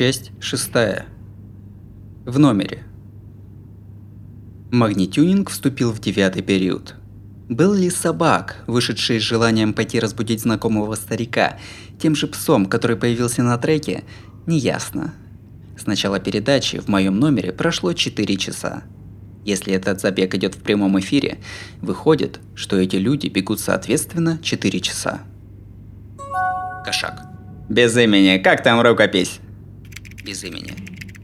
Часть шестая. В номере. Магнитюнинг вступил в девятый период. Был ли собак, вышедший с желанием пойти разбудить знакомого старика, тем же псом, который появился на треке, неясно. С начала передачи в моем номере прошло 4 часа. Если этот забег идет в прямом эфире, выходит, что эти люди бегут соответственно 4 часа. Кошак. Без имени, как там рукопись? Без имени.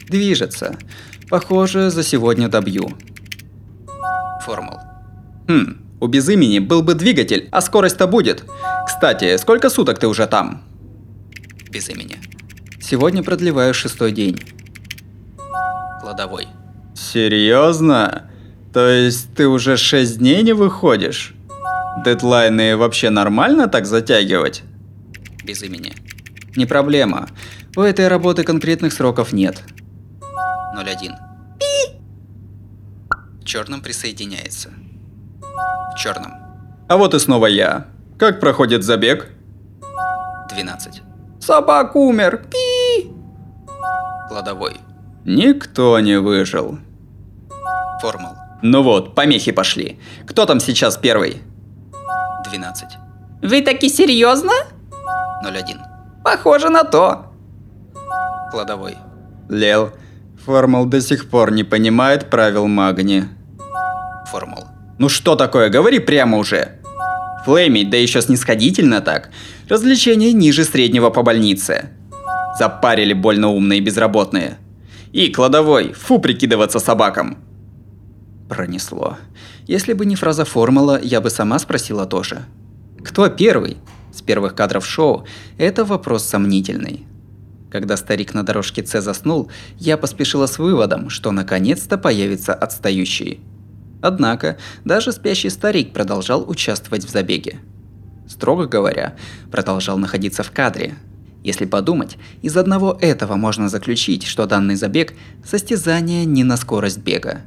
Движется. Похоже, за сегодня добью. Формул. Хм, у без имени был бы двигатель, а скорость-то будет. Кстати, сколько суток ты уже там? Без имени. Сегодня продлеваю шестой день. Кладовой. Серьезно? То есть ты уже 6 дней не выходишь? Дедлайны вообще нормально так затягивать? Без имени. Не проблема. У этой работы конкретных сроков нет. 01. Пи! В черном присоединяется. В черном. А вот и снова я. Как проходит забег? 12. Собак умер. Пи! Кладовой. Никто не выжил. Формул. Ну вот, помехи пошли. Кто там сейчас первый? 12. Вы таки серьезно? 01. Похоже на то. Кладовой. Лел, Формул до сих пор не понимает правил магни. Формул. Ну что такое, говори прямо уже. Флейми, да еще снисходительно так. Развлечения ниже среднего по больнице. Запарили больно умные безработные. И кладовой, фу прикидываться собакам. Пронесло. Если бы не фраза формула, я бы сама спросила тоже. Кто первый? С первых кадров шоу это вопрос сомнительный. Когда старик на дорожке С заснул, я поспешила с выводом, что наконец-то появится отстающий. Однако, даже спящий старик продолжал участвовать в забеге. Строго говоря, продолжал находиться в кадре. Если подумать, из одного этого можно заключить, что данный забег – состязание не на скорость бега.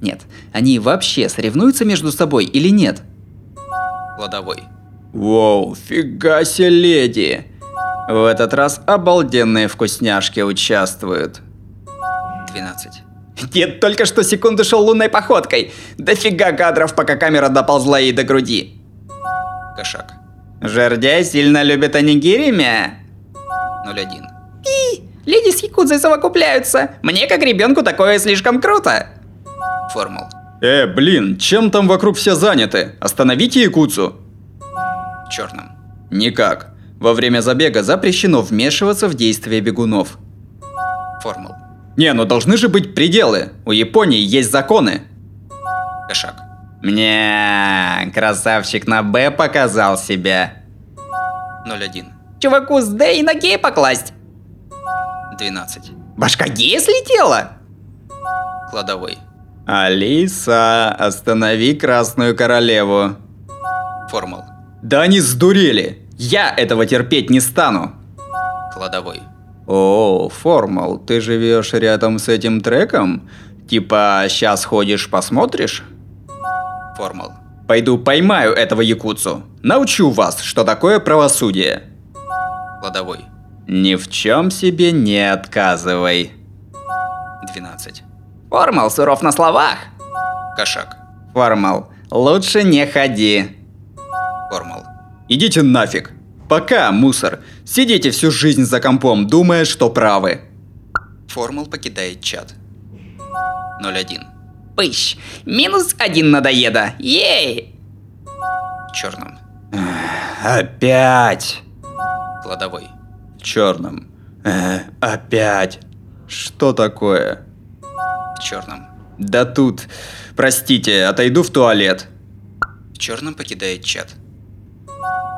Нет, они вообще соревнуются между собой или нет? Кладовой. Воу, фига себе леди! В этот раз обалденные вкусняшки участвуют. 12. Дед только что секунду шел лунной походкой. Дофига кадров, пока камера доползла ей до груди. Кошак. Жердяй сильно любит анигирими? 01. И леди с якудзой совокупляются. Мне как ребенку такое слишком круто. Формул. Э, блин, чем там вокруг все заняты? Остановите якудзу. В черном. Никак. Во время забега запрещено вмешиваться в действия бегунов. Формул. Не, ну должны же быть пределы. У Японии есть законы. Кошак. Мне красавчик на Б показал себя. 01. Чуваку с Д и на гей покласть. 12. Башка гея слетела. Кладовой. Алиса, останови Красную Королеву. Формул. Да они сдурели. Я этого терпеть не стану. Кладовой. О, Формал, ты живешь рядом с этим треком? Типа, сейчас ходишь, посмотришь? Формул. Пойду поймаю этого якутсу. Научу вас, что такое правосудие. Кладовой. Ни в чем себе не отказывай. 12. Формал суров на словах. Кошак. Формал, лучше не ходи. Формул. Идите нафиг. Пока, мусор. Сидите всю жизнь за компом, думая, что правы. Формул покидает чат. 01. Пыщ. Минус один надоеда. Ей. В черном. Опять. Кладовой. Э, опять. Что такое? В черном. Да тут. Простите, отойду в туалет. В черном покидает чат.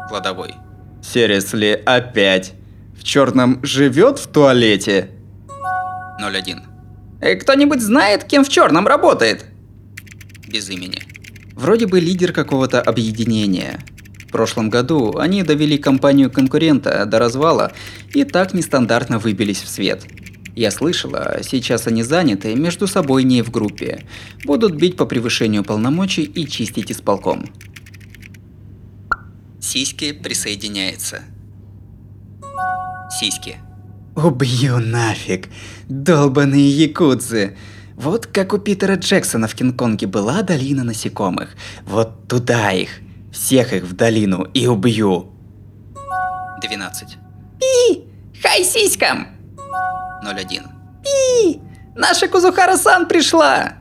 Кладовой. Сересли, опять. В черном живет в туалете? 01. Э, Кто-нибудь знает, кем в черном работает? Без имени. Вроде бы лидер какого-то объединения. В прошлом году они довели компанию конкурента до развала и так нестандартно выбились в свет. Я слышала, сейчас они заняты между собой не в группе. Будут бить по превышению полномочий и чистить исполком. Сиськи присоединяется. Сиськи. Убью нафиг. Долбаные якудзы. Вот как у Питера Джексона в Кинг-Конге была долина насекомых. Вот туда их. Всех их в долину и убью. 12. Пи! Хай сиськам! 01. Пи! Наша Кузухара-сан пришла!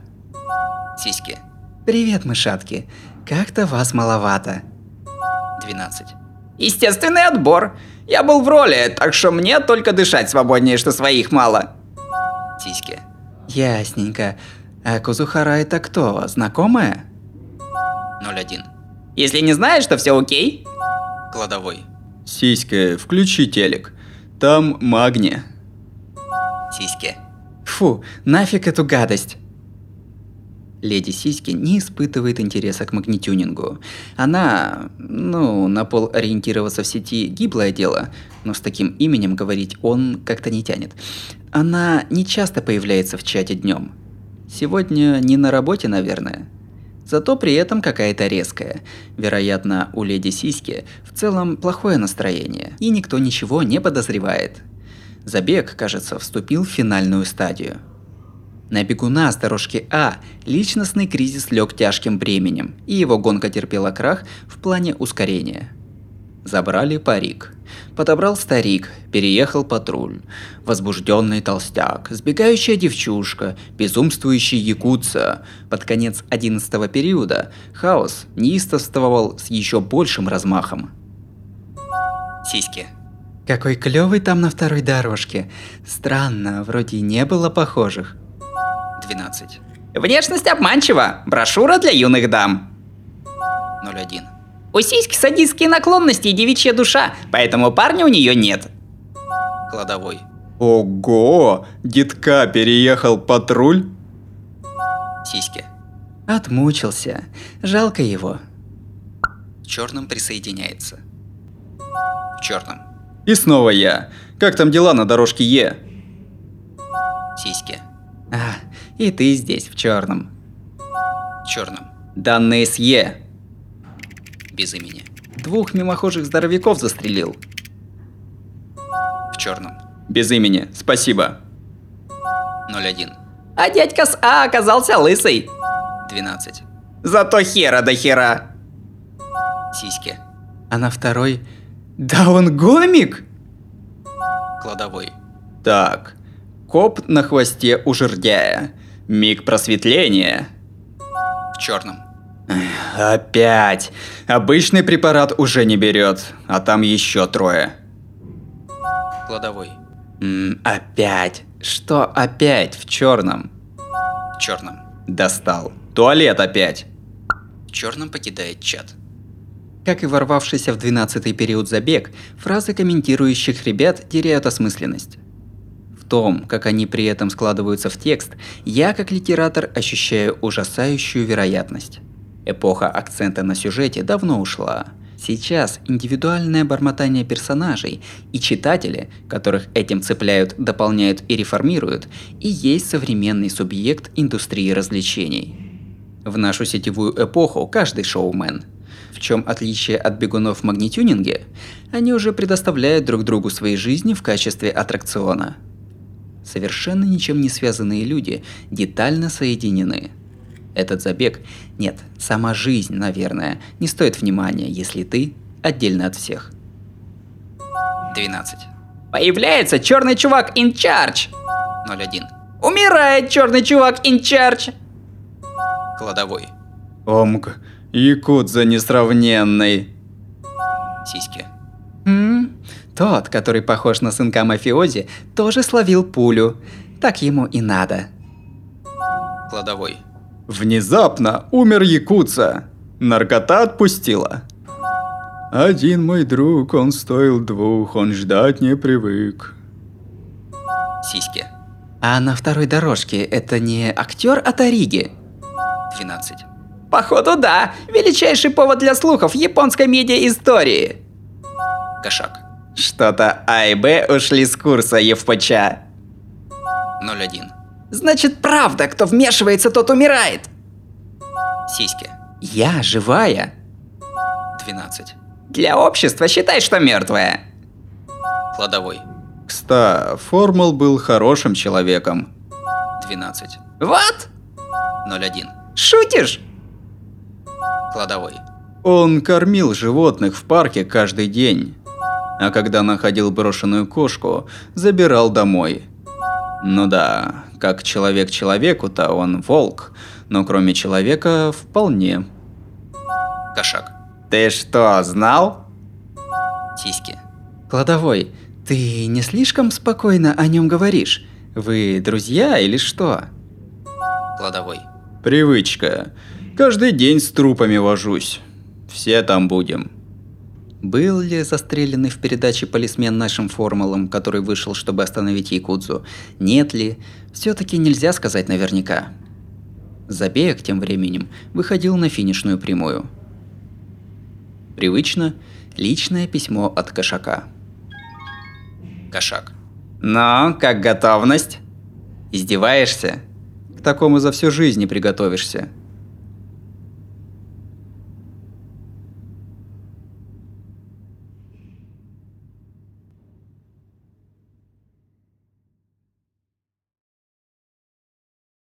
Сиськи. Привет, мышатки. Как-то вас маловато. 12. Естественный отбор. Я был в роли, так что мне только дышать свободнее, что своих мало. Сиськи. Ясненько. А Кузухара это кто? Знакомая? 01. Если не знаешь, что все окей, Кладовой. Сиська, включи телек. Там магния. Сиськи. Фу, нафиг эту гадость. Леди Сиськи не испытывает интереса к магнитюнингу. Она, ну, на пол ориентироваться в сети гиблое дело, но с таким именем говорить он как-то не тянет. Она не часто появляется в чате днем. Сегодня не на работе, наверное. Зато при этом какая-то резкая. Вероятно, у леди Сиськи в целом плохое настроение, и никто ничего не подозревает. Забег, кажется, вступил в финальную стадию. На бегуна с дорожки А личностный кризис лег тяжким бременем, и его гонка терпела крах в плане ускорения. Забрали парик. Подобрал старик, переехал патруль. Возбужденный толстяк, сбегающая девчушка, безумствующий якутца. Под конец одиннадцатого периода хаос неистовствовал с еще большим размахом. Сиськи. Какой клевый там на второй дорожке. Странно, вроде не было похожих. 12. внешность обманчива. Брошюра для юных дам. 01. У сиськи садистские наклонности и девичья душа, поэтому парня у нее нет. Кладовой. Ого, детка переехал патруль? Сиськи. Отмучился. Жалко его. В черном присоединяется. В черном. И снова я. Как там дела на дорожке Е? Сиськи. А, и ты здесь, в черном. Черном. Данные с Е. Без имени. Двух мимохожих здоровяков застрелил. В черном. Без имени, спасибо. 01. А дядька с А оказался лысый. 12. Зато хера до хера. Сиськи. А на второй... Да он гомик! Кладовой. Так, коп на хвосте у жердяя. Миг просветления. В черном. Опять. Обычный препарат уже не берет, а там еще трое. Кладовой. М, опять. Что опять в черном? В черном. Достал. Туалет опять. В черном покидает чат. Как и ворвавшийся в 12-й период забег, фразы комментирующих ребят теряют осмысленность. Том, как они при этом складываются в текст, я как литератор ощущаю ужасающую вероятность. Эпоха акцента на сюжете давно ушла. Сейчас индивидуальное бормотание персонажей и читатели, которых этим цепляют, дополняют и реформируют, и есть современный субъект индустрии развлечений. В нашу сетевую эпоху каждый шоумен. В чем отличие от бегунов в магнитюнинге? Они уже предоставляют друг другу свои жизни в качестве аттракциона. Совершенно ничем не связанные люди детально соединены. Этот забег, нет, сама жизнь, наверное, не стоит внимания, если ты отдельно от всех. 12. Появляется черный чувак in charge. 01. Умирает черный чувак in charge. Кладовой. Омг, якудза несравненный. Сиськи. М, Тот, который похож на сынка мафиози, тоже словил пулю. Так ему и надо. Кладовой. Внезапно умер якутца. Наркота отпустила. Один мой друг, он стоил двух, он ждать не привык. Сиськи. А на второй дорожке это не актер от Ориги? 12. Походу да, величайший повод для слухов японской медиа-истории. Кошак. Что-то А и Б ушли с курса ЕВПЧ. 01. Значит правда, кто вмешивается, тот умирает. Сиськи. Я живая. 12. Для общества считай, что мертвая. Кладовой. Кста, Формул был хорошим человеком. 12. Вот? 01. Шутишь? Кладовой. Он кормил животных в парке каждый день. А когда находил брошенную кошку, забирал домой. Ну да, как человек человеку-то он волк, но кроме человека вполне. Кошак. Ты что, знал? Сиськи. Кладовой, ты не слишком спокойно о нем говоришь? Вы друзья или что? Кладовой. Привычка. Каждый день с трупами вожусь. Все там будем. Был ли застреленный в передаче полисмен нашим формулам, который вышел, чтобы остановить Якудзу? Нет ли? все таки нельзя сказать наверняка. Забег тем временем выходил на финишную прямую. Привычно личное письмо от кошака. Кошак. Ну, как готовность? Издеваешься? К такому за всю жизнь не приготовишься.